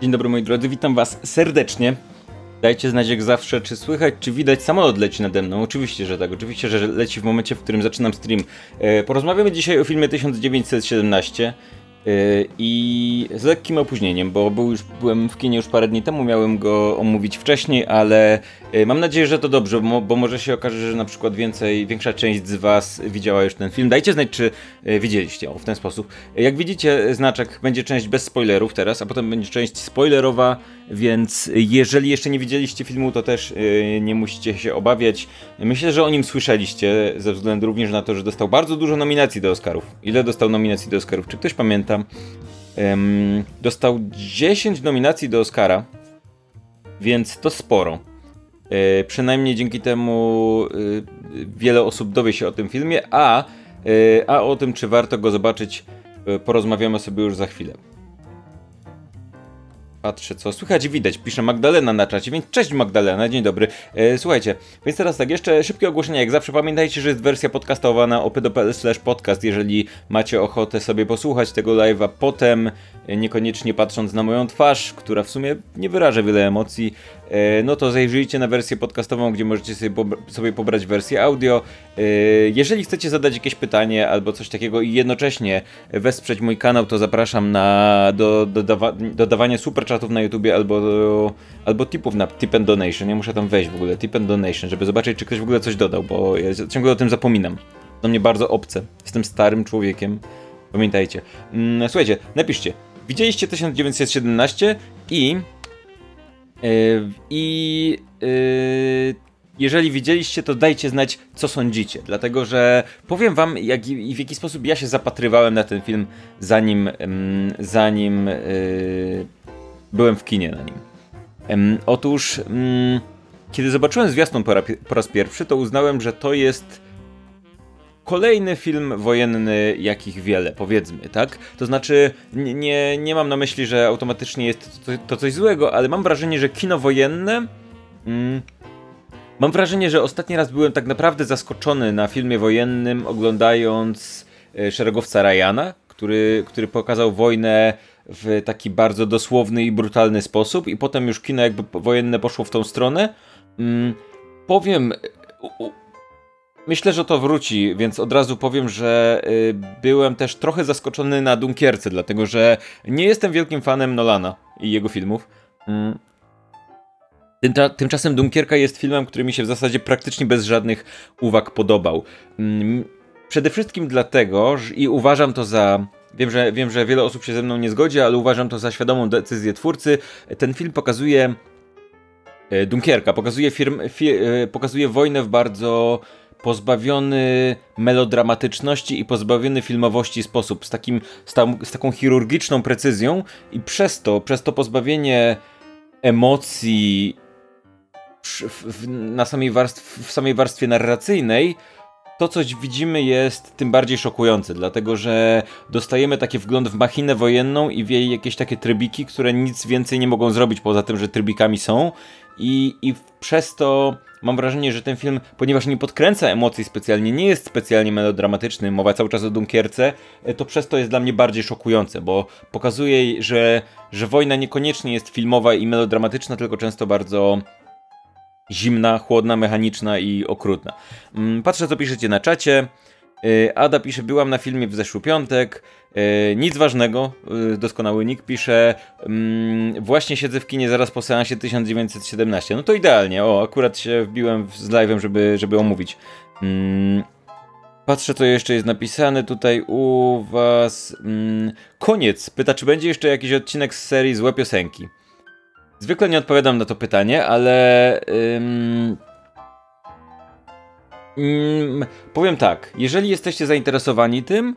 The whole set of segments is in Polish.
Dzień dobry moi drodzy, witam was serdecznie. Dajcie znać jak zawsze, czy słychać, czy widać samolot leci nade mną. Oczywiście, że tak, oczywiście, że leci w momencie, w którym zaczynam stream. E, porozmawiamy dzisiaj o filmie 1917. Y, I z lekkim opóźnieniem, bo był już, byłem w kinie już parę dni temu, miałem go omówić wcześniej, ale y, mam nadzieję, że to dobrze, bo, może się okaże, że na przykład więcej, większa część z Was widziała już ten film. Dajcie znać, czy y, widzieliście o w ten sposób. Jak widzicie, znaczek będzie część bez spoilerów teraz, a potem będzie część spoilerowa, więc jeżeli jeszcze nie widzieliście filmu, to też nie musicie się obawiać. Myślę, że o nim słyszeliście, ze względu również na to, że dostał bardzo dużo nominacji do Oscarów. Ile dostał nominacji do Oscarów? Czy ktoś pamięta? Dostał 10 nominacji do Oscara, więc to sporo. E, przynajmniej dzięki temu e, wiele osób dowie się o tym filmie, a, e, a o tym, czy warto go zobaczyć, porozmawiamy sobie już za chwilę. Patrzę, co słychać i widać. Pisze Magdalena na czacie, więc cześć Magdalena, dzień dobry. E, słuchajcie, więc teraz tak, jeszcze szybkie ogłoszenie. Jak zawsze pamiętajcie, że jest wersja podcastowa na opy.pl podcast, jeżeli macie ochotę sobie posłuchać tego live'a potem, e, niekoniecznie patrząc na moją twarz, która w sumie nie wyraża wiele emocji, no to zajrzyjcie na wersję podcastową, gdzie możecie sobie, sobie pobrać wersję audio. E, jeżeli chcecie zadać jakieś pytanie albo coś takiego i jednocześnie wesprzeć mój kanał, to zapraszam na do, do, do dodawanie super czatów na YouTubie albo, albo tipów na tip and donation. Ja muszę tam wejść w ogóle, tip and donation, żeby zobaczyć, czy ktoś w ogóle coś dodał, bo ja ciągle o tym zapominam. To mnie bardzo obce. Jestem starym człowiekiem. Pamiętajcie. Mm, słuchajcie, napiszcie. Widzieliście 1917 i. Yy, I. Yy, jeżeli widzieliście, to dajcie znać, co sądzicie. Dlatego, że powiem wam, jak i w jaki sposób ja się zapatrywałem na ten film, zanim, zanim yy, byłem w kinie na nim. Otóż, um, kiedy zobaczyłem zwiastun po raz pierwszy, to uznałem, że to jest kolejny film wojenny, jakich wiele, powiedzmy, tak? To znaczy, nie, nie mam na myśli, że automatycznie jest to, to coś złego, ale mam wrażenie, że kino wojenne. Mm, mam wrażenie, że ostatni raz byłem tak naprawdę zaskoczony na filmie wojennym, oglądając e, szeregowca Ryana, który, który pokazał wojnę w taki bardzo dosłowny i brutalny sposób i potem już kino jakby wojenne poszło w tą stronę. Mm, powiem... U, u, myślę, że to wróci, więc od razu powiem, że y, byłem też trochę zaskoczony na Dunkierce, dlatego że nie jestem wielkim fanem Nolana i jego filmów. Mm. Tymczasem Dunkierka jest filmem, który mi się w zasadzie praktycznie bez żadnych uwag podobał. Mm, przede wszystkim dlatego, i uważam to za Wiem że, wiem, że wiele osób się ze mną nie zgodzi, ale uważam to za świadomą decyzję twórcy. Ten film pokazuje e, Dunkierka, pokazuje, firm, fi, e, pokazuje wojnę w bardzo pozbawiony melodramatyczności i pozbawiony filmowości sposób, z, takim, z, z taką chirurgiczną precyzją i przez to, przez to pozbawienie emocji w, w, na samej warstw, w samej warstwie narracyjnej to, coś widzimy, jest tym bardziej szokujące, dlatego że dostajemy taki wgląd w machinę wojenną i w jej jakieś takie trybiki, które nic więcej nie mogą zrobić poza tym, że trybikami są. I, I przez to mam wrażenie, że ten film, ponieważ nie podkręca emocji specjalnie, nie jest specjalnie melodramatyczny, mowa cały czas o Dunkierce, e, to przez to jest dla mnie bardziej szokujące, bo pokazuje, że, że wojna niekoniecznie jest filmowa i melodramatyczna, tylko często bardzo zimna, chłodna, mechaniczna i okrutna. Mm, patrzę, co piszecie na czacie. Y, Ada pisze, byłam na filmie w zeszły piątek. Y, nic ważnego, y, doskonały nick pisze, mm, właśnie siedzę w kinie zaraz po seansie 1917. No to idealnie, o, akurat się wbiłem z live'em, żeby, żeby omówić. Mm, patrzę, co jeszcze jest napisane tutaj u was. Koniec. Pyta, czy będzie jeszcze jakiś odcinek z serii Złe Piosenki. Zwykle nie odpowiadam na to pytanie, ale. Ym... Ym, powiem tak, jeżeli jesteście zainteresowani tym,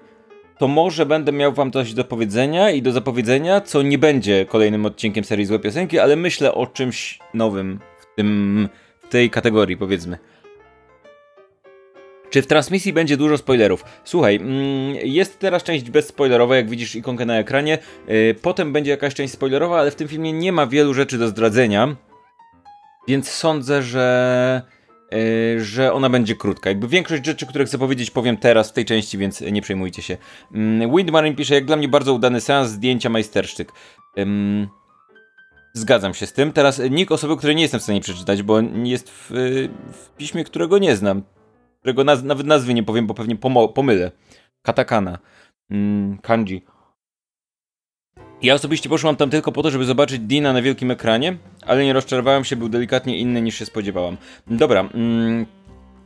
to może będę miał wam coś do powiedzenia i do zapowiedzenia, co nie będzie kolejnym odcinkiem serii Złe Piosenki, ale myślę o czymś nowym w, tym, w tej kategorii, powiedzmy. Czy w transmisji będzie dużo spoilerów? Słuchaj, mm, jest teraz część bezspoilerowa, jak widzisz ikonkę na ekranie. Y, potem będzie jakaś część spoilerowa, ale w tym filmie nie ma wielu rzeczy do zdradzenia. Więc sądzę, że że ona będzie krótka. Jakby większość rzeczy, które chcę powiedzieć, powiem teraz w tej części, więc nie przejmujcie się. Mm, Windmarine pisze, jak dla mnie bardzo udany seans, zdjęcia majstersztyk. Zgadzam się z tym. Teraz nick osoby, której nie jestem w stanie przeczytać, bo jest w, w piśmie, którego nie znam. Którego naz nawet nazwy nie powiem, bo pewnie pomylę. Katakana. Mm, kanji. Ja osobiście poszłam tam tylko po to, żeby zobaczyć Dina na wielkim ekranie, ale nie rozczarowałem się, był delikatnie inny niż się spodziewałam. Dobra, mm,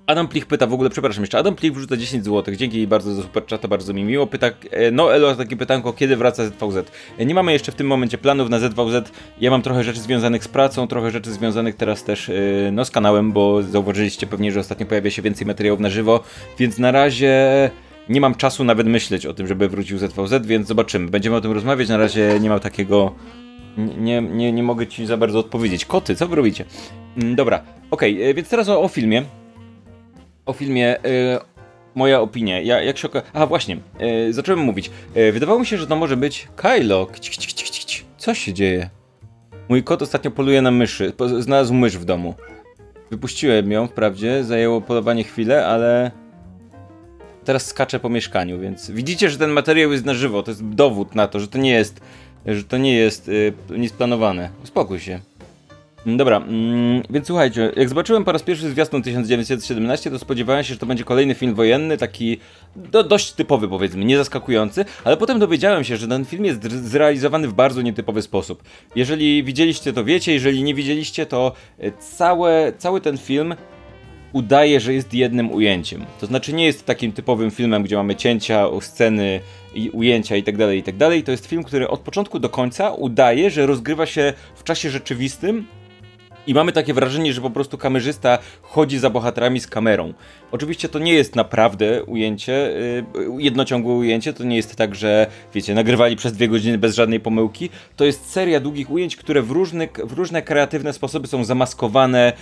Adam Plich pyta w ogóle, przepraszam jeszcze, Adam Plich wrzuca 10 zł, dzięki bardzo za super czata, bardzo mi miło. Pyta, e, no Elo, takie pytanko, kiedy wraca ZVZ? E, nie mamy jeszcze w tym momencie planów na ZVZ, ja mam trochę rzeczy związanych z pracą, trochę rzeczy związanych teraz też e, no, z kanałem, bo zauważyliście pewnie, że ostatnio pojawia się więcej materiałów na żywo, więc na razie nie mam czasu nawet myśleć o tym, żeby wrócił ZVZ, więc zobaczymy. Będziemy o tym rozmawiać, na razie nie mam takiego... Nie, nie, nie mogę ci za bardzo odpowiedzieć. Koty, co wy robicie? Mm, dobra, okej, okay, więc teraz o, o filmie o filmie. Y, moja opinia. Ja, jak się oka... A właśnie, y, zacząłem mówić. Y, wydawało mi się, że to może być Kylo. Co się dzieje? Mój kot ostatnio poluje na myszy. Znalazł mysz w domu. Wypuściłem ją, wprawdzie. Zajęło polowanie chwilę, ale... Teraz skaczę po mieszkaniu, więc widzicie, że ten materiał jest na żywo. To jest dowód na to, że to nie jest, że to nie jest yy, nic planowane. Uspokój się. Mm, dobra, mm, więc słuchajcie, jak zobaczyłem po raz pierwszy zwiastun 1917, to spodziewałem się, że to będzie kolejny film wojenny, taki do, dość typowy powiedzmy, nie zaskakujący, ale potem dowiedziałem się, że ten film jest zrealizowany w bardzo nietypowy sposób. Jeżeli widzieliście, to wiecie, jeżeli nie widzieliście, to e, całe, cały ten film udaje, że jest jednym ujęciem. To znaczy nie jest takim typowym filmem, gdzie mamy cięcia, sceny, i ujęcia i tak dalej, i tak. To jest film, który od początku do końca udaje, że rozgrywa się w czasie rzeczywistym i mamy takie wrażenie, że po prostu kamerzysta chodzi za bohaterami z kamerą. Oczywiście to nie jest naprawdę ujęcie, yy, jednociągłe ujęcie, to nie jest tak, że wiecie, nagrywali przez dwie godziny bez żadnej pomyłki. To jest seria długich ujęć, które w różne, w różne kreatywne sposoby są zamaskowane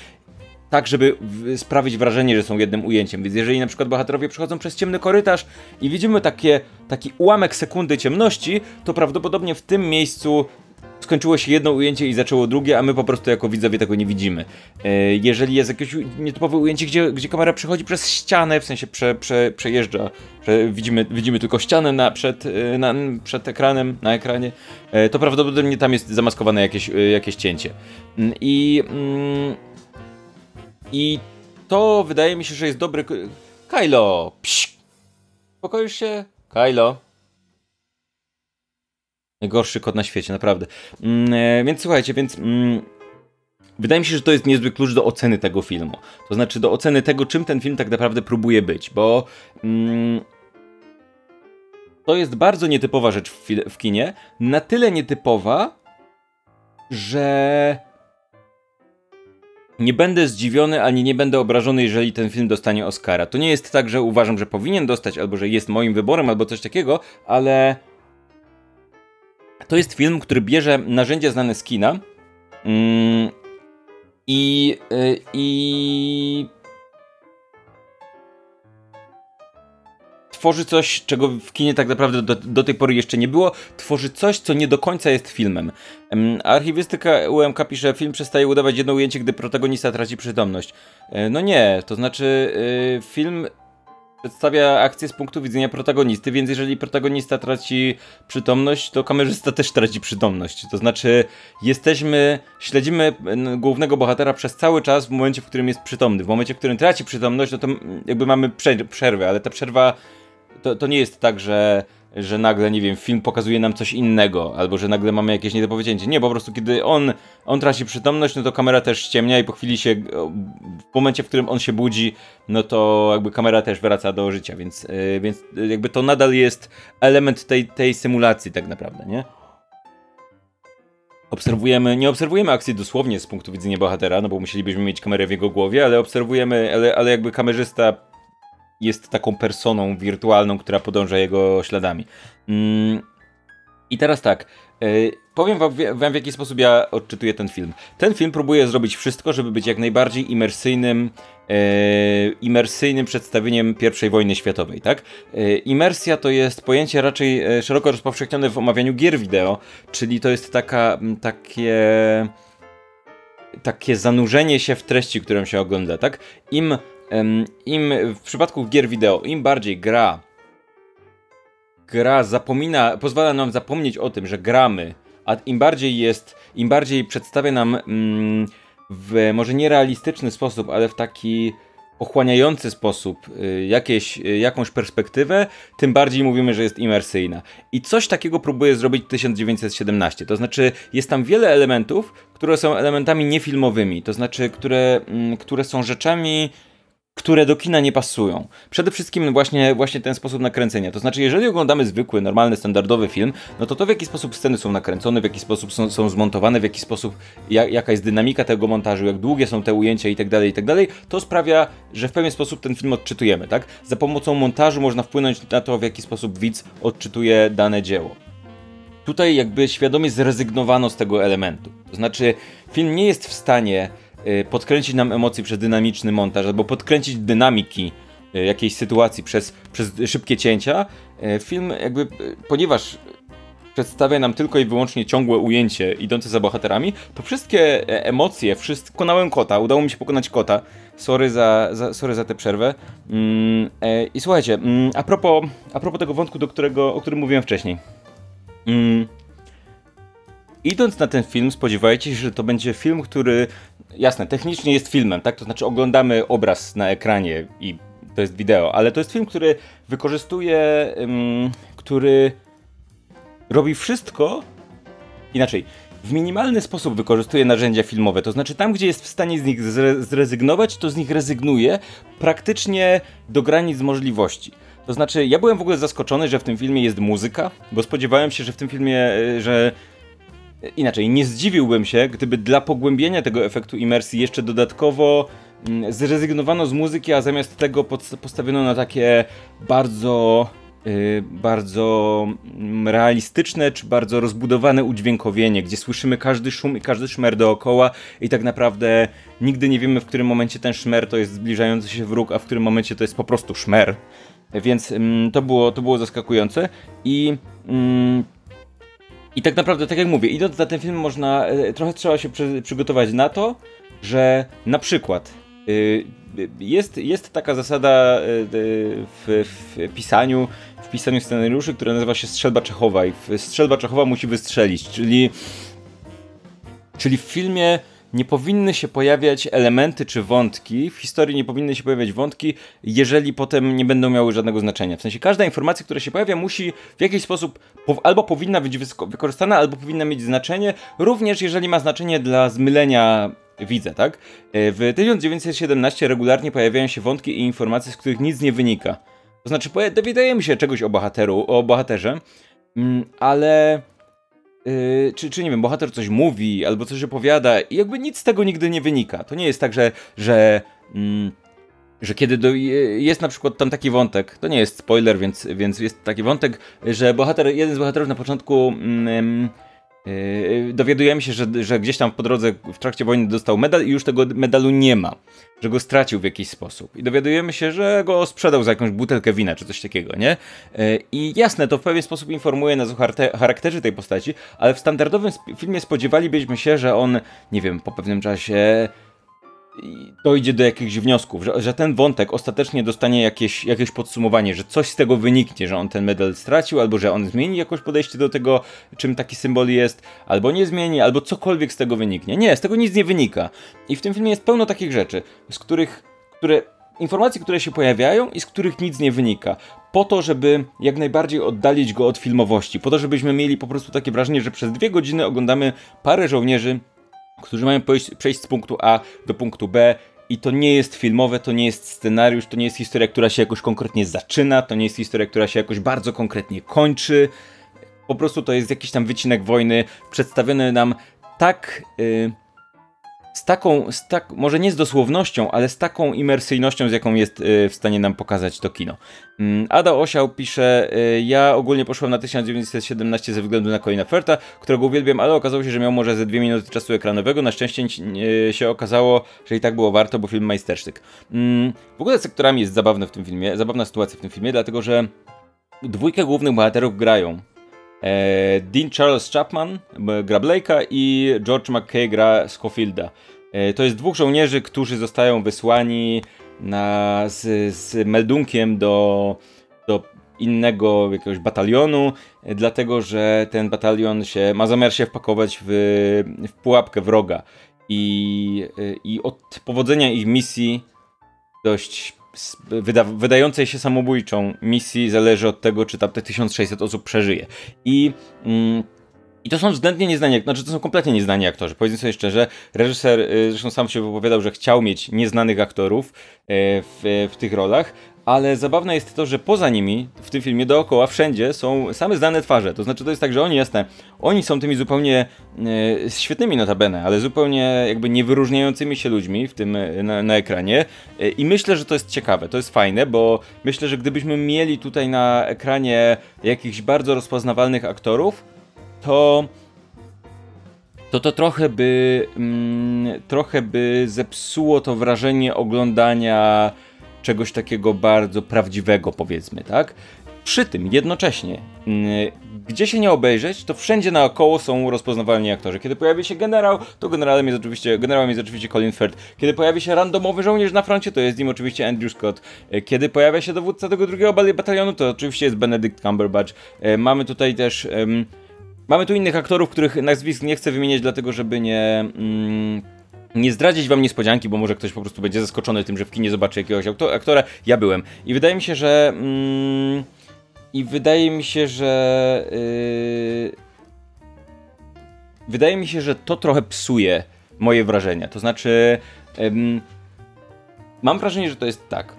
tak, żeby sprawić wrażenie, że są jednym ujęciem. Więc jeżeli na przykład bohaterowie przechodzą przez ciemny korytarz i widzimy takie, taki ułamek sekundy ciemności, to prawdopodobnie w tym miejscu skończyło się jedno ujęcie i zaczęło drugie, a my po prostu jako widzowie tego nie widzimy. E, jeżeli jest jakieś nietypowe ujęcie, gdzie, gdzie kamera przechodzi przez ścianę, w sensie prze, prze, przejeżdża, że widzimy, widzimy tylko ścianę na, przed, e, na, przed ekranem, na ekranie, e, to prawdopodobnie tam jest zamaskowane jakieś, jakieś cięcie. Mm, I, mm, I to wydaje mi się, że jest dobry... Kylo! Psz! Spokoisz się? Kylo? Najgorszy kod na świecie, naprawdę. Mm, e, więc słuchajcie, więc... Mm, wydaje mi się, że to jest niezły klucz do oceny tego filmu. To znaczy do oceny tego, czym ten film tak naprawdę próbuje być, bo... Mm, to jest bardzo nietypowa rzecz w, w kinie. Na tyle nietypowa, że nie będę zdziwiony ani nie będę obrażony, jeżeli ten film dostanie Oscara. To nie jest tak, że uważam, że powinien dostać, albo że jest moim wyborem, albo coś takiego, ale to jest film, który bierze narzędzia znane z kina mm, i, y, i tworzy coś, czego w kinie tak naprawdę do, do, tej pory jeszcze nie było. Tworzy coś, co nie do końca jest filmem. Archiwistyka UMK pisze, film przestaje udawać jedno ujęcie, gdy protagonista traci przytomność. E, no nie, to znaczy y, film przedstawia akcję z punktu widzenia protagonisty, więc jeżeli protagonista traci przytomność, to kamerzysta też traci przytomność. To znaczy, jesteśmy, śledzimy głównego bohatera przez cały czas w momencie, w którym jest przytomny. W momencie, w którym traci przytomność, no to jakby mamy przerwę, ale ta przerwa to, to nie jest tak, że że nagle, nie wiem, film pokazuje nam coś innego, albo że nagle mamy jakieś niedopowiedzienie. Nie, po prostu kiedy on, on traci przytomność, no to kamera też ściemnia i po chwili się, w momencie, w którym on się budzi, no to jakby kamera też wraca do życia, więc, yy, więc jakby to nadal jest element tej, tej symulacji tak naprawdę, nie? Obserwujemy, nie obserwujemy akcji dosłownie z punktu widzenia bohatera, no bo musielibyśmy mieć kamerę w jego głowie, ale obserwujemy, ale, ale jakby kamerzysta jest taką personą wirtualną, która podąża jego śladami. Mm, I teraz tak, yy, powiem wam, wam, w jaki sposób ja odczytuję ten film. Ten film próbuje zrobić wszystko, żeby być jak najbardziej imersyjnym, yy, imersyjnym przedstawieniem I wojny światowej, tak? Yy, imersja to jest pojęcie raczej szeroko rozpowszechnione w omawianiu gier wideo, czyli to jest taka, takie takie zanurzenie się w treści, którą się ogląda, tak? Im im w przypadku gier wideo, im bardziej gra gra zapomina, pozwala nam zapomnieć o tym, że gramy, a im bardziej jest, im bardziej przedstawia nam mm, w może nierealistyczny sposób, ale w taki ochłaniający sposób y, jakieś, y, jakąś perspektywę, tym bardziej mówimy, że jest imersyjna. I coś takiego próbuje zrobić 1917. To znaczy, jest tam wiele elementów, które są elementami niefilmowymi, to znaczy, które, mm, które są rzeczami które do kina nie pasują. Przede wszystkim właśnie, właśnie ten sposób nakręcenia. To znaczy, jeżeli oglądamy zwykły, normalny, standardowy film, no to to w jaki sposób sceny są nakręcone, w jaki sposób są, są zmontowane, w jaki sposób, jak, jaka jest dynamika tego montażu, jak długie są te ujęcia i tak dalej, i tak to sprawia, że w pewien sposób ten film odczytujemy, tak? Za pomocą montażu można wpłynąć na to, w jaki sposób widz odczytuje dane dzieło. Tutaj jakby świadomie zrezygnowano z tego elementu. To znaczy, film nie jest w stanie podkręcić nam emocji przez dynamiczny montaż, albo podkręcić dynamiki y, jakiejś sytuacji przez, przez szybkie cięcia. Y, film jakby, ponieważ przedstawia nam tylko i wyłącznie ciągłe ujęcie idące za bohaterami, to wszystkie e, emocje, wszystko, pokonałem kota, udało mi się pokonać kota. Sorry za, za, sorry za tę przerwę. Mm, e, I słuchajcie, mm, a, propos, a propos tego wątku, do którego, o którym mówiłem wcześniej. Mm, idąc na ten film, spodziewajcie się, że to będzie film, który jasne, technicznie jest filmem, tak? To znaczy oglądamy obraz na ekranie i to jest wideo, ale to jest film, który wykorzystuje, który robi wszystko inaczej. W minimalny sposób wykorzystuje narzędzia filmowe, to znaczy tam, gdzie jest w stanie z nich zrezygnować, to z nich rezygnuje praktycznie do granic możliwości. To znaczy, ja byłem w ogóle zaskoczony, że w tym filmie jest muzyka, bo spodziewałem się, że w tym filmie, e, że Inaczej, nie zdziwiłbym się, gdyby dla pogłębienia tego efektu imersji jeszcze dodatkowo mm, zrezygnowano z muzyki, a zamiast tego postawiono na takie bardzo Yy, bardzo mm, realistyczne, czy bardzo rozbudowane udźwiękowienie, gdzie słyszymy każdy szum i każdy szmer dookoła i tak naprawdę nigdy nie wiemy, w którym momencie ten szmer to jest zbliżający się wróg, a w którym momencie to jest po prostu szmer. Więc yy, to, było, to było zaskakujące i yy, i tak naprawdę, tak jak mówię, idąc na ten film, można e, trochę trzeba się przy, przygotować na to, że na przykład y, jest, jest taka zasada y, y, w, w, pisaniu, w pisaniu scenariuszy, która nazywa się strzelba Czechowa i strzelba Czechowa musi wystrzelić, czyli czyli w filmie nie powinny się pojawiać elementy czy wątki, w historii nie powinny się pojawiać wątki, jeżeli potem nie będą miały żadnego znaczenia. W sensie każda informacja, która się pojawia, musi w jakiś sposób albo powinna być wykorzystana, albo powinna mieć znaczenie, również jeżeli ma znaczenie dla zmylenia widza, tak? E, w 1917 regularnie pojawiają się wątki i informacje, z których nic nie wynika. To znaczy, dowiadujemy się czegoś o bohateru, o bohaterze, mm, ale Yy, czy, czy nie wiem, bohater coś mówi albo coś opowiada i jakby nic z tego nigdy nie wynika. To nie jest tak, że, że, mm, że kiedy do, jest na przykład tam taki wątek, to nie jest spoiler, więc, więc jest taki wątek, że bohater, jeden z bohaterów na początku mm, Yy, dowiadujemy się, że, że gdzieś tam po drodze w trakcie wojny dostał medal i już tego medalu nie ma, że go stracił w jakiś sposób. I dowiadujemy się, że go sprzedał za jakąś butelkę wina czy coś takiego, nie? Yy, I jasne, to w pewien sposób informuje nas o charakterze tej postaci, ale w standardowym filmie spodziewalibyśmy się, że on, nie wiem, po pewnym czasie dojdzie do jakichś wniosków, że, że ten wątek ostatecznie dostanie jakieś, jakieś podsumowanie, że coś z tego wyniknie, że on ten medal stracił, albo że on zmieni jakoś podejście do tego, czym taki symbol jest, albo nie zmieni, albo cokolwiek z tego wyniknie. Nie, z tego nic nie wynika. I w tym filmie jest pełno takich rzeczy, z których, które informacji, które się pojawiają i z których nic nie wynika. Po to, żeby jak najbardziej oddalić go od filmowości. Po to, żebyśmy mieli po prostu takie wrażenie, że przez dwie godziny oglądamy parę żołnierzy którzy mają przejść, z punktu A do punktu B i to nie jest filmowe, to nie jest scenariusz, to nie jest historia, która się jakoś konkretnie zaczyna, to nie jest historia, która się jakoś bardzo konkretnie kończy. Po prostu to jest jakiś tam wycinek wojny przedstawiony nam tak. Yy, z taką, z tak, może nie z dosłownością, ale z taką imersyjnością, z jaką jest y, w stanie nam pokazać to kino. Mm, Ada Osiał pisze, y, ja ogólnie poszłam na 1917 ze względu na Colina Ferta, którego uwielbiam, ale okazało się, że miał może ze dwie minuty czasu ekranowego. Na szczęście y, się okazało, że i tak było warto, bo film majstersztyk. Mm, w ogóle sektorami jest zabawne w tym filmie, zabawna sytuacja w tym filmie, dlatego że dwójkę głównych bohaterów grają Dean Charles Chapman gra Blake'a i George McKay gra Schofielda. E, to jest dwóch żołnierzy, którzy zostają wysłani na, z, z meldunkiem do, do innego jakiegoś batalionu, dlatego że ten batalion się ma zamiar się wpakować w, w pułapkę wroga. I, I od powodzenia ich misji dość wyda wydającej się samobójczą misji zależy od tego, czy tam te 1600 osób przeżyje. I mm, i to są względnie nieznani, znaczy to są kompletnie nieznani aktorzy. Powiedzmy sobie szczerze, reżyser y, zresztą sam się wypowiadał, że chciał mieć nieznanych aktorów y, w, w tych rolach, ale zabawne jest to, że poza nimi w tym filmie dookoła wszędzie są same znane twarze. To znaczy to jest tak, że oni jasne, oni są tymi zupełnie e, świetnymi notabene, ale zupełnie jakby niewyróżniającymi się ludźmi w tym na, na ekranie. E, I myślę, że to jest ciekawe, to jest fajne, bo myślę, że gdybyśmy mieli tutaj na ekranie jakichś bardzo rozpoznawalnych aktorów, to to to trochę by mm, trochę by zepsuło to wrażenie oglądania czegoś takiego bardzo prawdziwego, powiedzmy, tak? Przy tym jednocześnie, mm, gdzie się nie obejrzeć, to wszędzie naokoło są rozpoznawalni aktorzy. Kiedy pojawi się generał, to generałem jest oczywiście, generałem jest oczywiście Colin Firth. Kiedy pojawi się randomowy żołnierz na froncie, to jest nim oczywiście Andrew Scott. E, kiedy pojawia się dowódca tego drugiego batalionu, to oczywiście jest Benedict Cumberbatch. E, mamy tutaj też... Mamy tu innych aktorów, których nazwisk nie chcę wymieniać, dlatego żeby nie. Mm, nie zdradzić wam niespodzianki, bo może ktoś po prostu będzie zaskoczony tym, że w kinie zobaczy jakiegoś aktora. Ja byłem. I wydaje mi się, że. Mm, I wydaje mi się, że. Yy, wydaje mi się, że to trochę psuje moje wrażenia. To znaczy. Yy, mam wrażenie, że to jest tak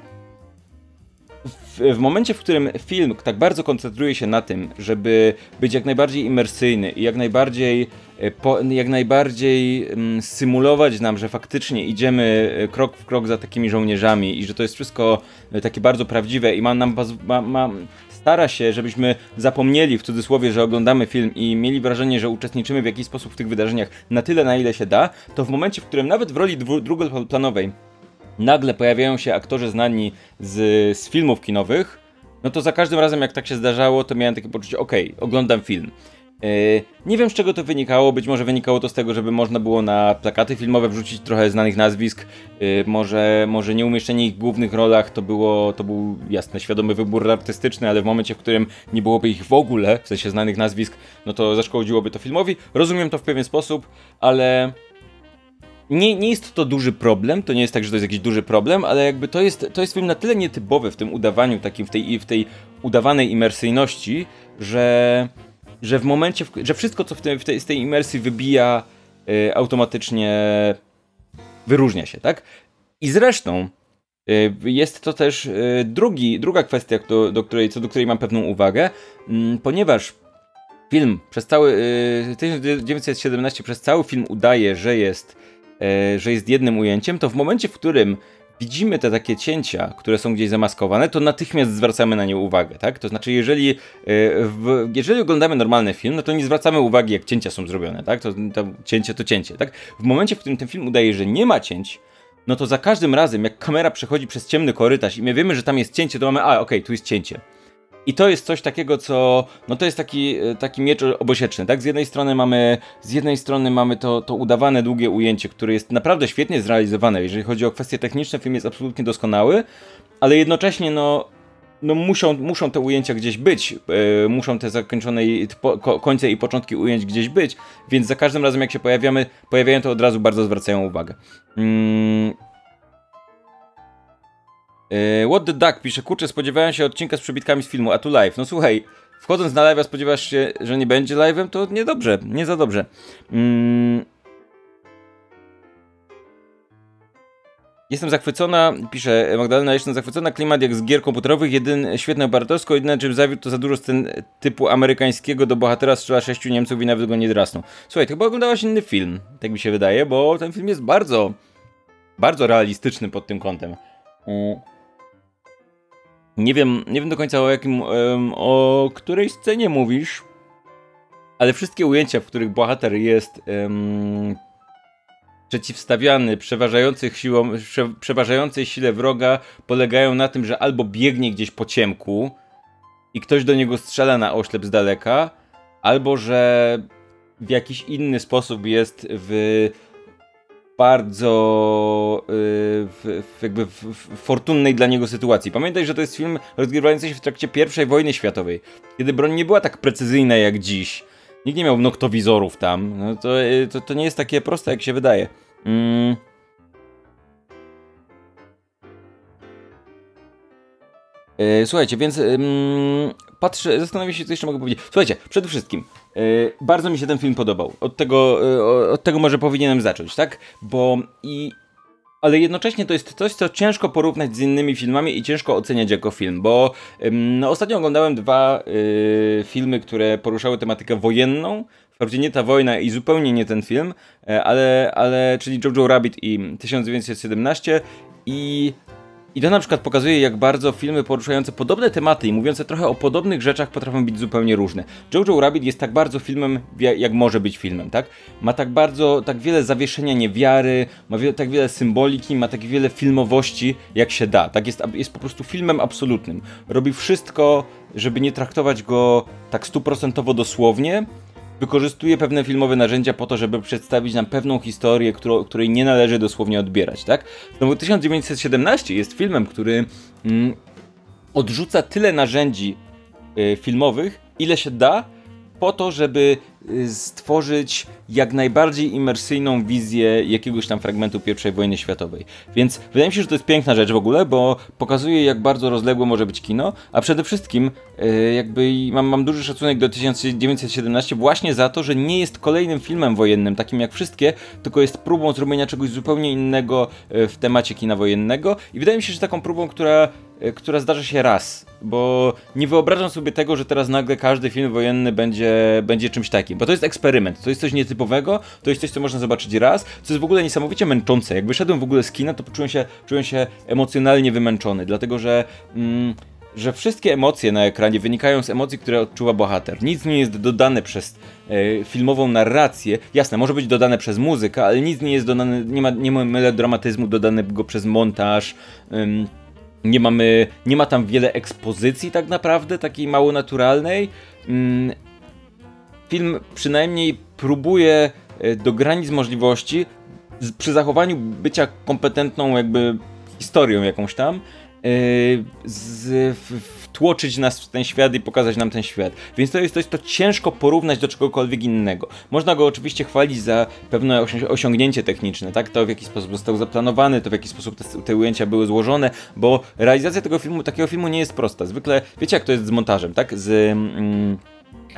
w, w, momencie, w którym film tak bardzo koncentruje się na tym, żeby być jak najbardziej imersyjny i jak najbardziej, e, po, jak najbardziej um, symulować nam, że faktycznie idziemy e, krok w krok za takimi żołnierzami i że to jest wszystko e, takie bardzo prawdziwe i ma nam ma, ma, stara się, żebyśmy zapomnieli w cudzysłowie, że oglądamy film i mieli wrażenie, że uczestniczymy w jakiś sposób w tych wydarzeniach na tyle, na ile się da, to w momencie, w którym nawet w roli drugoplanowej nagle pojawiają się aktorzy znani z, z filmów kinowych, no to za każdym razem jak tak się zdarzało, to miałem takie poczucie, okej, okay, oglądam film. Yy, nie wiem z czego to wynikało, być może wynikało to z tego, żeby można było na plakaty filmowe wrzucić trochę znanych nazwisk, yy, może, może nie umieszczenie ich w głównych rolach to było, to był jasny, świadomy wybór artystyczny, ale w momencie, w którym nie byłoby ich w ogóle, w sensie znanych nazwisk, no to zaszkodziłoby to filmowi. Rozumiem to w pewien sposób, ale nie, nie jest to duży problem, to nie jest tak, że to jest jakiś duży problem, ale jakby to jest, to jest film na tyle nietypowy w tym udawaniu, takim w tej, w tej udawanej imersyjności, że, że w momencie, w, że wszystko, co w, tej, w tej, z tej imersji wybija, y, automatycznie wyróżnia się, tak? I zresztą y, jest to też y, drugi, druga kwestia, do, do, której, co do której mam pewną uwagę, mm, ponieważ film przez cały 1917 przez cały film udaje, że jest że jest jednym ujęciem, to w momencie, w którym widzimy te takie cięcia, które są gdzieś zamaskowane, to natychmiast zwracamy na nie uwagę, tak? To znaczy, jeżeli, e, w, jeżeli oglądamy normalny film, no to nie zwracamy uwagi, jak cięcia są zrobione, tak? To, to cięcie to cięcie, tak? W momencie, w którym ten film udaje, że nie ma cięć, no to za każdym razem, jak kamera przechodzi przez ciemny korytarz i my wiemy, że tam jest cięcie, to mamy, a okej, okay, tu jest cięcie. I to jest coś takiego, co. No to jest taki, e, taki miecz obosieczny, tak? Z jednej strony mamy. Z jednej strony mamy to, to udawane długie ujęcie, które jest naprawdę świetnie zrealizowane. Jeżeli chodzi o kwestie techniczne, film jest absolutnie doskonały, ale jednocześnie, no. No muszą, muszą te ujęcia gdzieś być, yy, muszą te zakończone po, końce i początki ujęć gdzieś być, więc za każdym razem jak się pojawiamy, pojawiają to od razu bardzo zwracają uwagę. Yy, What the Duck pisze, kurczę, spodziewałem się odcinka z przebitkami z filmu, a tu live. No słuchaj, wchodząc na live, spodziewasz się, że nie będzie live'em, to niedobrze, nie za dobrze. Mm. Jestem zachwycona, pisze Magdalena, jestem zachwycona, klimat jak z gier komputerowych, jedyne świetne operatorsko, jedyne czym zawiódł to za dużo scen typu amerykańskiego do bohatera strzela sześciu Niemców i nawet go nie drasną. Słuchaj, to chyba oglądałaś inny film, tak mi się wydaje, bo ten film jest bardzo, bardzo realistyczny pod tym kątem. Mm. Nie wiem, nie wiem do końca o jakim, o której scenie mówisz, ale wszystkie ujęcia, w których bohater jest um, przeciwstawiany przeważających siłą, prze, przeważającej sile wroga polegają na tym, że albo biegnie gdzieś po ciemku i ktoś do niego strzela na oślep z daleka, albo że w jakiś inny sposób jest w bardzo yy, jakby w, w fortunnej dla niego sytuacji. Pamiętaj, że to jest film rozgrywający się w trakcie I wojny światowej, kiedy broń nie była tak precyzyjna jak dziś. Nikt nie miał noktowizorów tam. No to, yy, to, to nie jest takie proste, jak się wydaje. Mm. Yy, słuchajcie, więc patrzę, zastanawiam się, co jeszcze mogę powiedzieć. Słuchajcie, przede wszystkim, bardzo mi się ten film podobał. Od tego, yy, od tego może powinienem zacząć, tak? Bo i. Ale jednocześnie to jest coś, co ciężko porównać z innymi filmami i ciężko oceniać jako film, bo yy, no, ostatnio oglądałem dwa y, filmy, które poruszały tematykę wojenną. Wprawdzie nie ta wojna i zupełnie nie ten film, e, ale, ale czyli Jojo Rabbit i 1917 i i to na przykład pokazuje, jak bardzo filmy poruszające podobne tematy i mówiące trochę o podobnych rzeczach potrafią być zupełnie różne. Jojo Rabbit jest tak bardzo filmem, jak może być filmem, tak? Ma tak bardzo, tak wiele zawieszenia niewiary, ma wie, tak wiele symboliki, ma tak wiele filmowości, jak się da. Tak jest, jest po prostu filmem absolutnym. Robi wszystko, żeby nie traktować go tak stuprocentowo dosłownie, wykorzystuje pewne filmowe narzędzia po to, żeby przedstawić nam pewną historię, którą, której nie należy dosłownie odbierać, tak? Znowu 1917 jest filmem, który mm, odrzuca tyle narzędzi y, filmowych, ile się da, po to, żeby y, stworzyć jak najbardziej imersyjną wizję jakiegoś tam fragmentu I wojny światowej. Więc wydaje mi się, że to jest piękna rzecz w ogóle, bo pokazuje jak bardzo rozległe może być kino, a przede wszystkim y, jakby mam, mam duży szacunek do 1917 właśnie za to, że nie jest kolejnym filmem wojennym, takim jak wszystkie, tylko jest próbą zrobienia czegoś zupełnie innego y, w temacie kina wojennego i wydaje mi się, że taką próbą, która która zdarza się raz, bo nie wyobrażam sobie tego, że teraz nagle każdy film wojenny będzie, będzie czymś takim, bo to jest eksperyment, to jest coś nietypowego, to jest coś, co można zobaczyć raz, co jest w ogóle niesamowicie męczące. Jak wyszedłem w ogóle z kina, to poczułem się, czułem się emocjonalnie wymęczony, dlatego że... Mm, że wszystkie emocje na ekranie wynikają z emocji, które odczuwa bohater. Nic nie jest dodane przez e, filmową narrację. Jasne, może być dodane przez muzykę, ale nic nie jest dodane, nie ma, nie ma melodramatyzmu dodanego przez montaż. Ym, nie mamy, nie ma tam wiele ekspozycji tak naprawdę, takiej mało naturalnej. Mm, film przynajmniej próbuje e, do granic możliwości przy zachowaniu bycia kompetentną jakby historią jakąś tam e, z, wtłoczyć nas w ten świat i pokazać nam ten świat. Więc to jest coś, to ciężko porównać do czegokolwiek innego. Można go oczywiście chwalić za pewne osiągnięcie techniczne, tak? To w jaki sposób został zaplanowany, to w jaki sposób te, te ujęcia były złożone, bo realizacja tego filmu, takiego filmu nie jest prosta. Zwykle, wiecie jak to jest z montażem, tak? Z... Mm,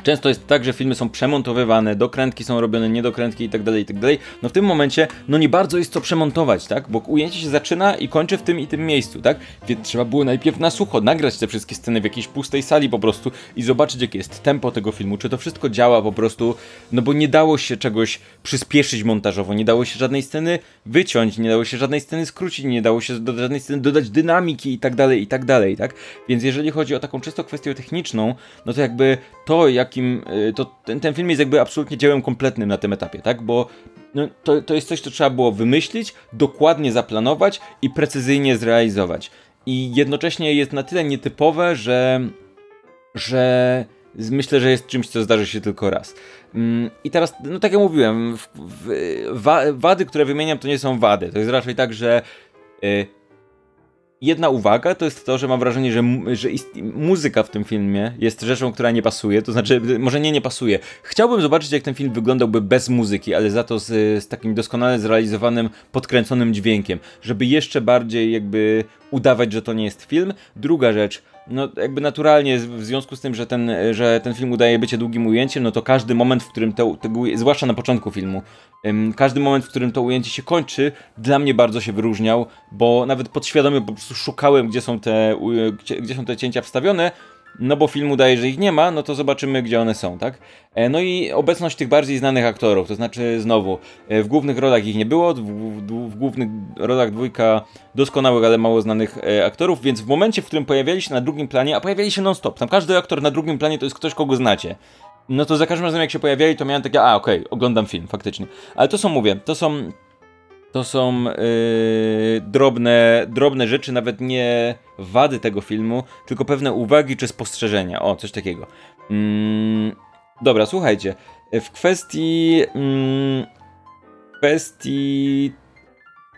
Często jest tak, że filmy są przemontowywane, dokrętki są robione, niedokrętki itd., tak itd. Tak no w tym momencie, no nie bardzo jest co przemontować, tak? Bo ujęcie się zaczyna i kończy w tym i tym miejscu, tak? Więc trzeba było najpierw na sucho nagrać te wszystkie sceny w jakiejś pustej sali po prostu i zobaczyć, jakie jest tempo tego filmu, czy to wszystko działa po prostu, no bo nie dało się czegoś przyspieszyć montażowo, nie dało się żadnej sceny wyciąć, nie dało się żadnej sceny skrócić, nie dało się do żadnej sceny dodać dynamiki i tak dalej, i tak? Więc jeżeli chodzi o taką czysto kwestię techniczną, no to jakby to, jakim y, to ten, ten film jest jakby absolutnie dziełem kompletnym na tym etapie, tak? Bo no, to, to jest coś, co trzeba było wymyślić, dokładnie zaplanować i precyzyjnie zrealizować. I jednocześnie jest na tyle nietypowe, że, że myślę, że jest czymś, co zdarzy się tylko raz. Mm, I teraz, no tak jak mówiłem, w, w, wady, które wymieniam, to nie są wady. To jest raczej tak, że y, jedna uwaga to jest to, że mam wrażenie, że, że muzyka w tym filmie jest rzeczą, która nie pasuje. To znaczy, może nie nie pasuje. Chciałbym zobaczyć, jak ten film wyglądałby bez muzyki, ale za to z, z takim doskonale zrealizowanym, podkręconym dźwiękiem, żeby jeszcze bardziej jakby udawać, że to nie jest film. Druga rzecz no jakby naturalnie w związku z tym, że ten, że ten film udaje bycie długim ujęciem, no to każdy moment, w którym to, tego, zwłaszcza na początku filmu, każdy moment, w którym to ujęcie się kończy, dla mnie bardzo się wyróżniał, bo nawet podświadomie po prostu szukałem, gdzie są te, gdzie są te cięcia wstawione, no bo film udaje, że ich nie ma, no to zobaczymy, gdzie one są, tak? E, no i obecność tych bardziej znanych aktorów, to znaczy znowu, e, w głównych rolach ich nie było, w, w, w głównych rolach dwójka doskonałych, ale mało znanych e, aktorów, więc w momencie, w którym pojawiali się na drugim planie, a pojawiali się non-stop, tam każdy aktor na drugim planie to jest ktoś, kogo znacie. No to za każdym razem jak się pojawiali, to miałem takie, a okej, okay, oglądam film, faktycznie. Ale to są, mówię, to są to są yy, drobne, drobne rzeczy, nawet nie wady tego filmu, tylko pewne uwagi czy spostrzeżenia. O, coś takiego. Mm, dobra, słuchajcie. W kwestii. Mm, kwestii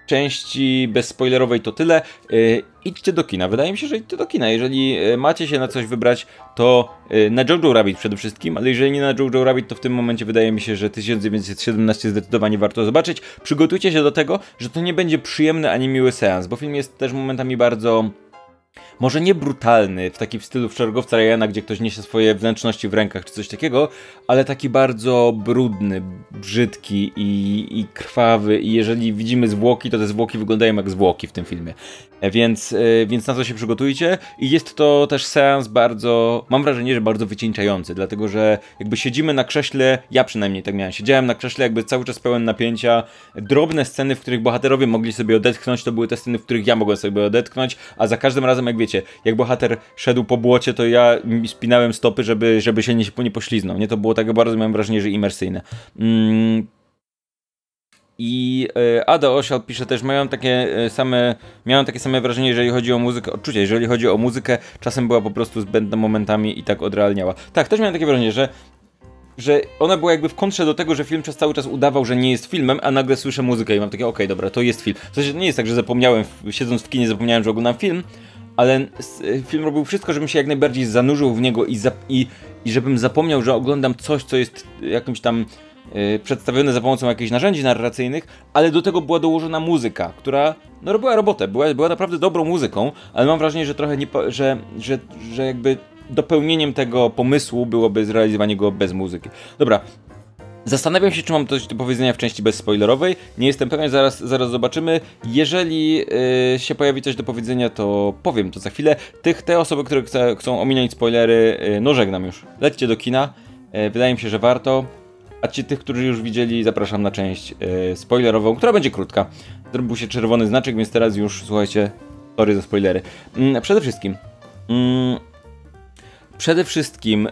części bezspoilerowej to tyle. Yy, idźcie do kina. Wydaje mi się, że idźcie do kina. Jeżeli yy, macie się na coś wybrać, to yy, na Jojo Rabbit przede wszystkim, ale jeżeli nie na Jojo Rabbit, to w tym momencie wydaje mi się, że 1917 zdecydowanie warto zobaczyć. Przygotujcie się do tego, że to nie będzie przyjemny ani miły seans, bo film jest też momentami bardzo może nie brutalny, w takim stylu w Szeregowca Ryana, gdzie ktoś niesie swoje wnętrzności w rękach czy coś takiego, ale taki bardzo brudny, brzydki i, i krwawy i jeżeli widzimy zwłoki, to te zwłoki wyglądają jak zwłoki w tym filmie. Więc, e, więc na to się przygotujcie i jest to też seans bardzo, mam wrażenie, że bardzo wycieńczający, dlatego że jakby siedzimy na krześle, ja przynajmniej tak miałem, siedziałem na krześle jakby cały czas pełen napięcia, drobne sceny, w których bohaterowie mogli sobie odetchnąć, to były te sceny, w których ja mogłem sobie odetchnąć, a za każdym razem, jak wiecie, jak bohater szedł po błocie, to ja spinałem stopy, żeby, żeby się nie, nie pośliznął, nie? To było tak bardzo, miałem wrażenie, że imersyjne. Mm, i e, Ada Osial pisze też, mają takie e, same, miałem takie same wrażenie, jeżeli chodzi o muzykę, odczucie, jeżeli chodzi o muzykę, czasem była po prostu zbędna momentami i tak odrealniała. Tak, też miałem takie wrażenie, że że ona była jakby w kontrze do tego, że film przez cały czas udawał, że nie jest filmem, a nagle słyszę muzykę i mam takie, okej, okay, dobra, to jest film. W sensie nie jest tak, że zapomniałem, siedząc w kinie zapomniałem, że oglądam film, ale e, film robił wszystko, żebym się jak najbardziej zanurzył w niego i, i, i żebym zapomniał, że oglądam coś, co jest jakimś tam przedstawione za pomocą jakichś narzędzi narracyjnych, ale do tego była dołożona muzyka, która no robiła robotę, była, była naprawdę dobrą muzyką, ale mam wrażenie, że trochę nie, że, że, że jakby dopełnieniem tego pomysłu byłoby zrealizowanie go bez muzyki. Dobra, Zastanawiam się, czy mam coś do powiedzenia w części bezspoilerowej. Nie jestem pewien, zaraz, zaraz zobaczymy. Jeżeli yy, się pojawi coś do powiedzenia, to powiem to za chwilę. Tych, te osoby, które chce, chcą ominąć spoilery, yy, no żegnam już. Lećcie do kina. Yy, wydaje mi się, że warto. A ci tych, którzy już widzieli, zapraszam na część yy, spoilerową, która będzie krótka. Zrobił się czerwony znaczek, więc teraz już, słuchajcie, sorry za spoilery. Yy, przede wszystkim... Yy, przede wszystkim...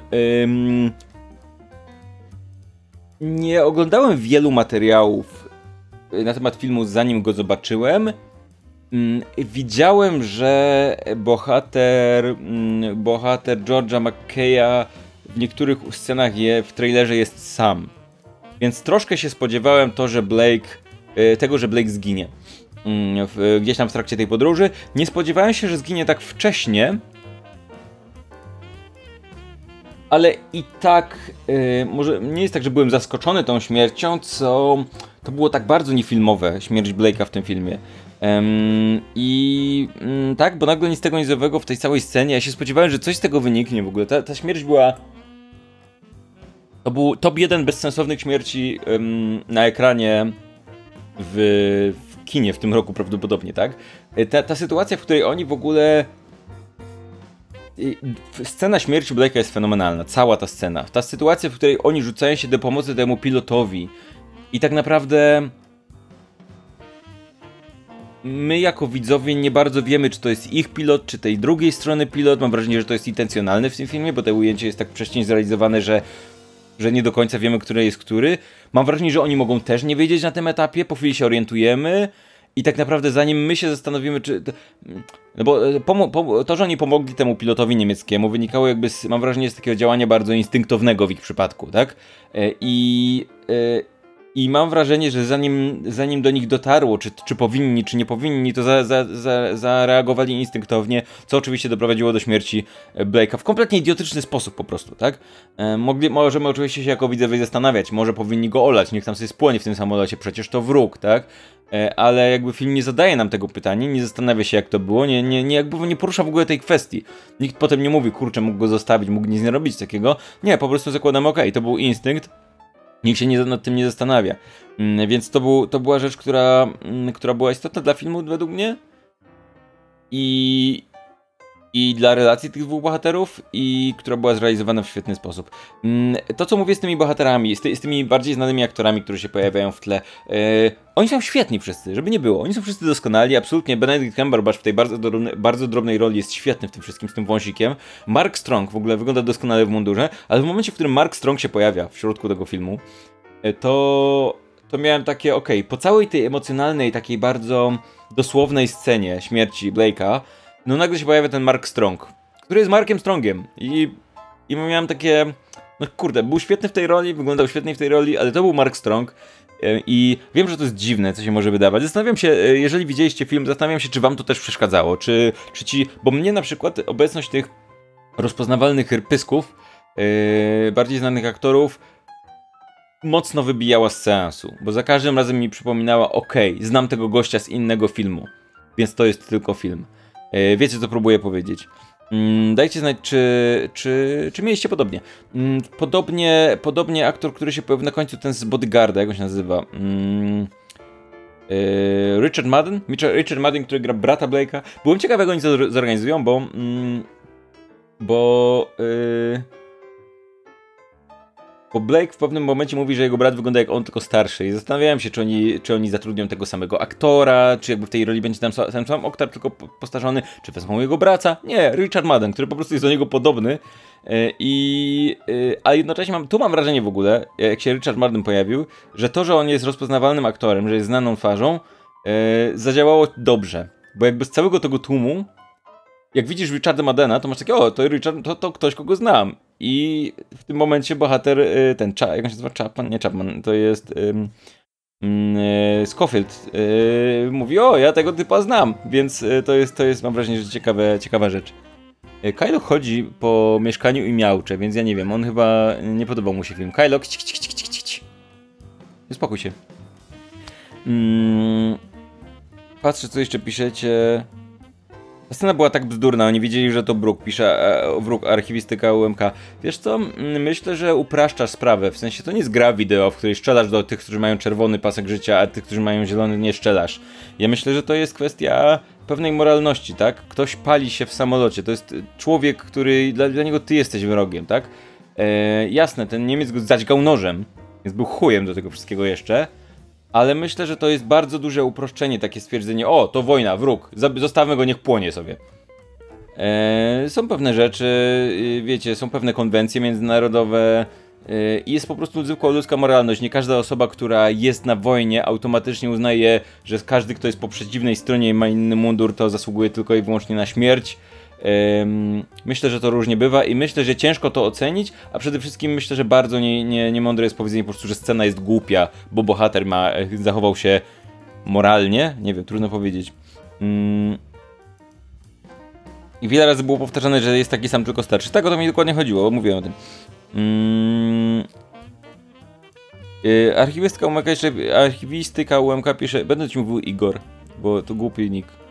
Nie oglądałem wielu materiałów y, na temat filmu, zanim go zobaczyłem. Mm, widziałem, że bohater, bohater George'a McKeya w niektórych scenach je, w trailerze jest sam. Więc troszkę się spodziewałem to, że Blake, y, tego, że Blake zginie. Mm, gdzieś tam w trakcie tej podróży. Nie spodziewałem się, że zginie tak wcześnie, ale i tak yy, może nie jest tak, że byłem zaskoczony tą śmiercią, co to było tak bardzo niefilmowe, śmierć Blake'a w tym filmie. I um, tak, bo nagle nic tego nizowego w tej całej scenie. Ja się spodziewałem, że coś z tego wyniknie w ogóle. Ta, ta śmierć była. To był top jeden bezsensownych śmierci um, na ekranie w, w kinie w tym roku prawdopodobnie, tak? Ta, ta sytuacja, w której oni w ogóle Scena śmierci Blake'a jest fenomenalna, cała ta scena. Ta sytuacja, w której oni rzucają się do pomocy temu pilotowi i tak naprawdę my jako widzowie nie bardzo wiemy, czy to jest ich pilot, czy tej drugiej strony pilot. Mam wrażenie, że to jest intencjonalne w tym filmie, bo to ujęcie jest tak wcześniej zrealizowane, że, że nie do końca wiemy, który jest który. Mam wrażenie, że oni mogą też nie wiedzieć na tym etapie, po chwili się orientujemy. I tak naprawdę zanim my się zastanowimy, czy... No bo e, to, że oni pomogli temu pilotowi niemieckiemu wynikało jakby, z, mam wrażenie, z takiego działania bardzo instynktownego w ich przypadku, tak? E, I, e, i mam wrażenie, że zanim, zanim do nich dotarło, czy, czy powinni, czy nie powinni, to za, za, za, zareagowali instynktownie, co oczywiście doprowadziło do śmierci Blake'a w kompletnie idiotyczny sposób po prostu, tak? Mogli, możemy oczywiście się jako widzowie zastanawiać, może powinni go olać, niech tam sobie spłonie w tym samolocie, przecież to wróg, tak? E, ale jakby film nie zadaje nam tego pytania, nie zastanawia się jak to było, nie, nie, nie, jakby nie porusza w ogóle tej kwestii. Nikt potem nie mówi, kurczę, mógł go zostawić, mógł nic nie robić takiego. Nie, po prostu zakładam, ok, to był instynkt, nikt się nie, nad tym nie zastanawia. Mm, więc to, był, to była rzecz, która, mm, która była istotna dla filmu według mnie. I, i dla relacji tych dwóch bohaterów i która była zrealizowana w świetny sposób. Mm, to, co mówię z tymi bohaterami, z, ty, z tymi bardziej znanymi aktorami, którzy się pojawiają w tle, yy, oni są świetni wszyscy, żeby nie było. Oni są wszyscy doskonali, absolutnie. Benedict Cumberbatch w tej bardzo, drobne, bardzo drobnej roli jest świetny w tym wszystkim, z tym wąsikiem. Mark Strong w ogóle wygląda doskonale w mundurze, ale w momencie, w którym Mark Strong się pojawia w środku tego filmu, yy, to, to miałem takie, okay, po całej tej emocjonalnej, takiej bardzo dosłownej scenie śmierci Blake'a, no nagle się pojawia ten Mark Strong, który jest Markiem Strongiem i, i miałem takie, no kurde, był świetny w tej roli, wyglądał świetnie w tej roli, ale to był Mark Strong I wiem, że to jest dziwne, co się może wydawać. Zastanawiam się, jeżeli widzieliście film, zastanawiam się, czy wam to też przeszkadzało, czy, czy ci, bo mnie na przykład obecność tych rozpoznawalnych pysków, yy, bardziej znanych aktorów, mocno wybijała z seansu, bo za każdym razem mi przypominała, ok, znam tego gościa z innego filmu, więc to jest tylko film. Yy, wiecie, co próbuję powiedzieć. Mm, dajcie znać, czy, czy, czy mieliście podobnie. Mm, podobnie. Podobnie aktor, który się pojawił na końcu, ten z Bodyguarda, jak on się nazywa? Mm, yy, Richard Madden? Richard Madden, który gra brata Blake'a. Byłem ciekawy, jak oni zorganizują, bo bo. Yy... Bo Blake w pewnym momencie mówi, że jego brat wygląda jak on, tylko starszy. I zastanawiałem się, czy oni, czy oni zatrudnią tego samego aktora, czy jakby w tej roli będzie tam ten sam aktor, tylko postarzony, czy wezmą jego brata. Nie, Richard Madden, który po prostu jest do niego podobny. Yy, I, yy, a jednocześnie mam, tu mam wrażenie w ogóle, jak się Richard Madden pojawił, że to, że on jest rozpoznawalnym aktorem, że jest znaną twarzą, yy, zadziałało dobrze. Bo jakby z całego tego tłumu jak widzisz Richarda Madena, to masz takie, o, to Richard, to, to ktoś, kogo znam. I w tym momencie bohater, y, ten, jak on się nazywa? Chapman? Nie Chapman, to jest um, Scofield. Yy, mówi, o, ja tego typa znam, więc to jest, to jest mam wrażenie, że ciekawe, ciekawa rzecz. Kylo chodzi po mieszkaniu i miałcze, więc ja nie wiem, on chyba nie podobał mu się film. Kylo, kci, kci, kci, kci, kci. Spokój się. Mm, patrzę, co jeszcze piszecie. Scena była tak bzdurna, oni wiedzieli, że to Brook pisze, e, Brook, archiwistyka UMK. Wiesz co, myślę, że upraszczasz sprawę, w sensie to nie jest gra wideo, w której strzelasz do tych, którzy mają czerwony pasek życia, a tych, którzy mają zielony nie strzelasz. Ja myślę, że to jest kwestia pewnej moralności, tak? Ktoś pali się w samolocie, to jest człowiek, który, dla, dla niego ty jesteś wrogiem, tak? E, jasne, ten Niemiec go zaćgał nożem, więc był chujem do tego wszystkiego jeszcze, ale myślę, że to jest bardzo duże uproszczenie, takie stwierdzenie, o, to wojna, wróg, zostawmy go, niech płonie sobie. Eee, są pewne rzeczy, y, wiecie, są pewne konwencje międzynarodowe y, i jest po prostu zwykła ludzka moralność. Nie każda osoba, która jest na wojnie, automatycznie uznaje, że każdy, kto jest po przeciwnej stronie i ma inny mundur, to zasługuje tylko i wyłącznie na śmierć. Myślę, że to różnie bywa i myślę, że ciężko to ocenić, a przede wszystkim myślę, że bardzo nie, nie, niemądre jest powiedzenie po prostu, że scena jest głupia, bo bohater ma, e, zachował się moralnie, nie wiem, trudno powiedzieć. I wiele razy było powtarzane, że jest taki sam, tylko starszy. Tak o to mi dokładnie chodziło, mówiłem o tym. Yy, archiwistka UMK jeszcze, archiwistyka UMK pisze, będę ci mówił Igor, bo to głupi nick.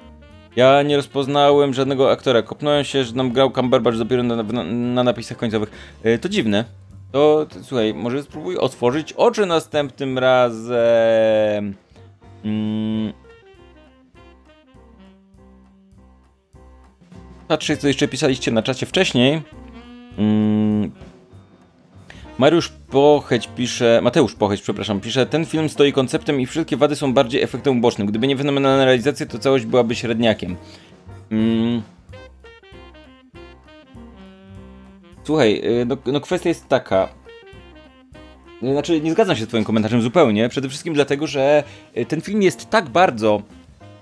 Ja nie rozpoznałem żadnego aktora. Kopnąłem się, że nam grał Cumberbatch dopiero na, na, na napisach końcowych. Yy, to dziwne. To, to, słuchaj, może spróbuj otworzyć oczy następnym razem. Mm. Patrzcie, co jeszcze pisaliście na czacie wcześniej. Mm. Mariusz Pocheć pisze, Mateusz Pocheć, przepraszam, pisze, ten film stoi konceptem i wszystkie wady są bardziej efektem ubocznym. Gdyby nie fenomenalna realizacja, to całość byłaby średniakiem. Mm. Słuchaj, y, no, no kwestia jest taka. Znaczy, nie zgadzam się z Twoim komentarzem zupełnie. Przede wszystkim dlatego, że y, ten film jest tak bardzo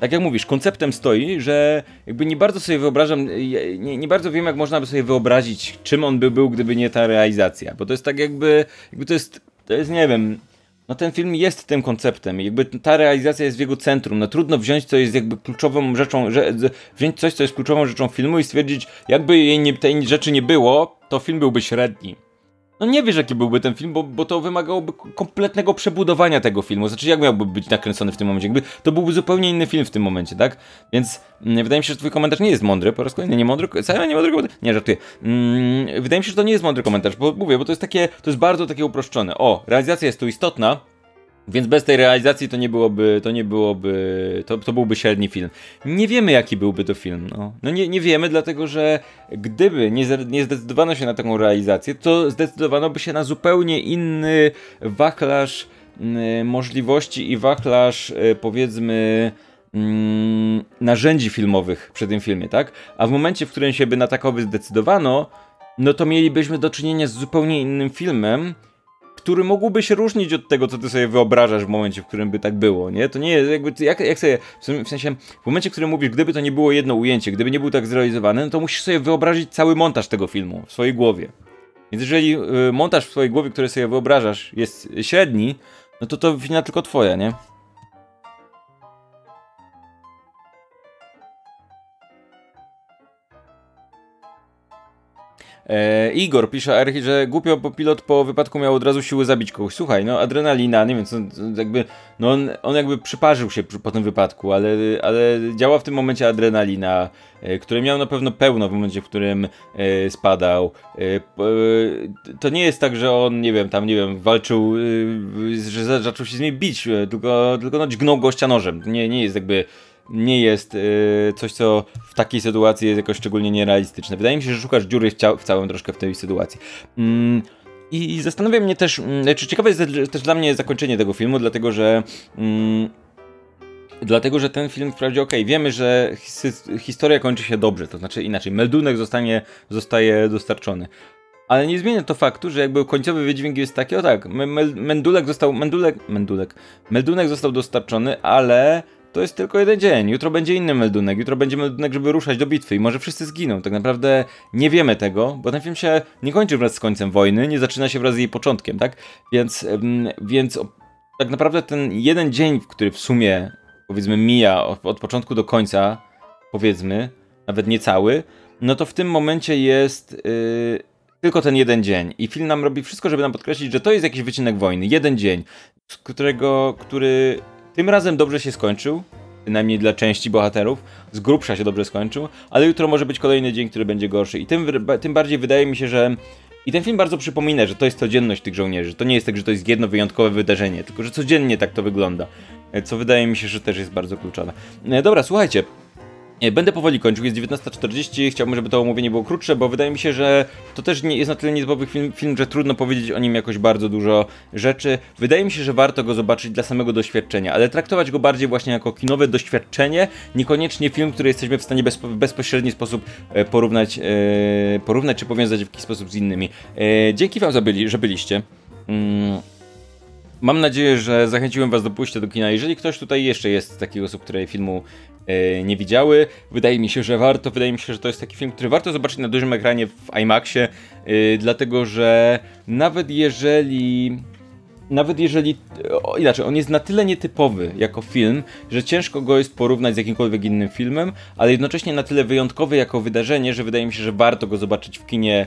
tak jak mówisz, konceptem stoi, że jakby nie bardzo sobie wyobrażam, nie, nie bardzo wiem, jak można by sobie wyobrazić, czym on by był, gdyby nie ta realizacja. Bo to jest tak jakby, jakby to jest, to jest, nie wiem, no ten film jest tym konceptem jakby ta realizacja jest w jego centrum. No trudno wziąć, co jest jakby kluczową rzeczą, że, wziąć coś, co jest kluczową rzeczą filmu i stwierdzić, jakby jej nie, tej rzeczy nie było, to film byłby średni no nie wiesz jaki byłby ten film, bo, bo to wymagałoby kompletnego przebudowania tego filmu. Znaczy jak miałby być nakręcony w tym momencie? Jakby to byłby zupełnie inny film w tym momencie, tak? Więc mm, wydaje mi się, że twój komentarz nie jest mądry, po raz kolejny nie mądry, wcale nie mądry komentarz. Nie, żartuję. Mm, wydaje mi się, że to nie jest mądry komentarz, bo mówię, bo to jest takie, to jest bardzo takie uproszczone. O, realizacja jest tu istotna, więc bez tej realizacji to nie byłoby, to nie byłoby, to, to byłby średni film. Nie wiemy jaki byłby to film, no. No nie, nie wiemy, dlatego że gdyby nie, nie zdecydowano się na taką realizację, to zdecydowano by się na zupełnie inny wachlarz y, możliwości i wachlarz y, powiedzmy y, narzędzi filmowych przy tym filmie, tak? A w momencie, w którym się by na takowy zdecydowano, no to mielibyśmy do czynienia z zupełnie innym filmem, który mógłby się różnić od tego, co ty sobie wyobrażasz w momencie, w którym by tak było, nie? To nie jest jakby, jak, jak sobie, w sensie, w momencie, w którym mówisz, gdyby to nie było jedno ujęcie, gdyby nie był tak zrealizowany, no to musisz sobie wyobrazić cały montaż tego filmu w swojej głowie. Więc jeżeli y, montaż w swojej głowie, który sobie wyobrażasz, jest średni, no to to wina tylko twoja, nie? E, Igor pisze Archi, że głupio, bo pilot po wypadku miał od razu siły zabić kogoś. Słuchaj, no adrenalina, nie wiem, co, jakby, no on, on jakby przyparzył się po tym wypadku, ale, ale działa w tym momencie adrenalina, e, który miał na pewno pełno w momencie, w którym e, spadał. E, e to nie jest tak, że on, nie wiem, tam, nie wiem, walczył, e, że zaczął się z niej bić, tylko, tylko no dźgnął gościa nożem. Nie, nie jest jakby nie jest y, coś, co w takiej sytuacji jest jakoś szczególnie nierealistyczne. Wydaje mi się, że szukasz dziury w, w całym troszkę w tej sytuacji. Mm, I zastanawia mnie też, mm, znaczy ciekawe jest też dla mnie zakończenie tego filmu, dlatego że mm, dlatego, że ten film wprawdzie okej, okay, wiemy, że his historia kończy się dobrze, to znaczy inaczej, meldunek zostanie, zostaje dostarczony. Ale nie zmienia to faktu, że jakby końcowy wydźwięk jest taki, o tak, mendulek został, mendulek, meldunek został dostarczony, ale to jest tylko jeden dzień. Jutro będzie inny meldunek. Jutro będzie meldunek, żeby ruszać do bitwy i może wszyscy zginą. Tak naprawdę nie wiemy tego, bo ten film się nie kończy wraz z końcem wojny, nie zaczyna się wraz z jej początkiem, tak? Więc, więc tak naprawdę ten jeden dzień, który w sumie powiedzmy mija od, od początku do końca, powiedzmy, nawet nie cały, no to w tym momencie jest yy, tylko ten jeden dzień. I film nam robi wszystko, żeby nam podkreślić, że to jest jakiś wycinek wojny. Jeden dzień, z którego, który tym razem dobrze się skończył, przynajmniej dla części bohaterów. Z grubsza się dobrze skończył, ale jutro może być kolejny dzień, który będzie gorszy. I tym, tym bardziej wydaje mi się, że. I ten film bardzo przypomina, że to jest codzienność tych żołnierzy. To nie jest tak, że to jest jedno wyjątkowe wydarzenie, tylko że codziennie tak to wygląda. Co wydaje mi się, że też jest bardzo kluczowe. E, dobra, słuchajcie. Będę powoli kończył, jest 19.40, chciałbym, żeby to omówienie było krótsze, bo wydaje mi się, że to też nie jest na tyle nietypowy film, film, że trudno powiedzieć o nim jakoś bardzo dużo rzeczy. Wydaje mi się, że warto go zobaczyć dla samego doświadczenia, ale traktować go bardziej właśnie jako kinowe doświadczenie, niekoniecznie film, który jesteśmy w stanie bez, w bezpośredni sposób e, porównać, e, porównać czy powiązać w jakiś sposób z innymi. E, dzięki wam, że, byli, że byliście. Mm. Mam nadzieję, że zachęciłem Was do pójścia do kina. Jeżeli ktoś tutaj jeszcze jest z takich osób, które filmu nie widziały, wydaje mi się, że warto. Wydaje mi się, że to jest taki film, który warto zobaczyć na dużym ekranie w IMAXie, e, dlatego że nawet jeżeli nawet jeżeli, o, inaczej, on jest na tyle nietypowy jako film, że ciężko go jest porównać z jakimkolwiek innym filmem, ale jednocześnie na tyle wyjątkowy jako wydarzenie, że wydaje mi się, że warto go zobaczyć w kinie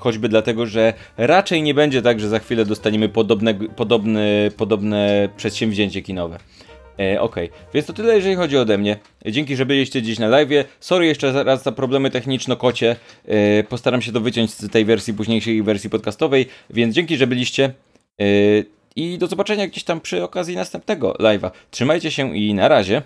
choćby dlatego, że raczej nie będzie tak, że za chwilę dostaniemy podobne, podobne, podobne przedsięwzięcie kinowe. E, Okej, okay. więc to tyle jeżeli chodzi ode mnie. Dzięki, że byliście dziś na live. Sorry jeszcze raz za problemy techniczno-kocie. E, postaram się to wyciąć z tej wersji późniejszej wersji podcastowej, więc dzięki, że byliście. E, I do zobaczenia gdzieś tam przy okazji następnego live'a. Trzymajcie się i na razie.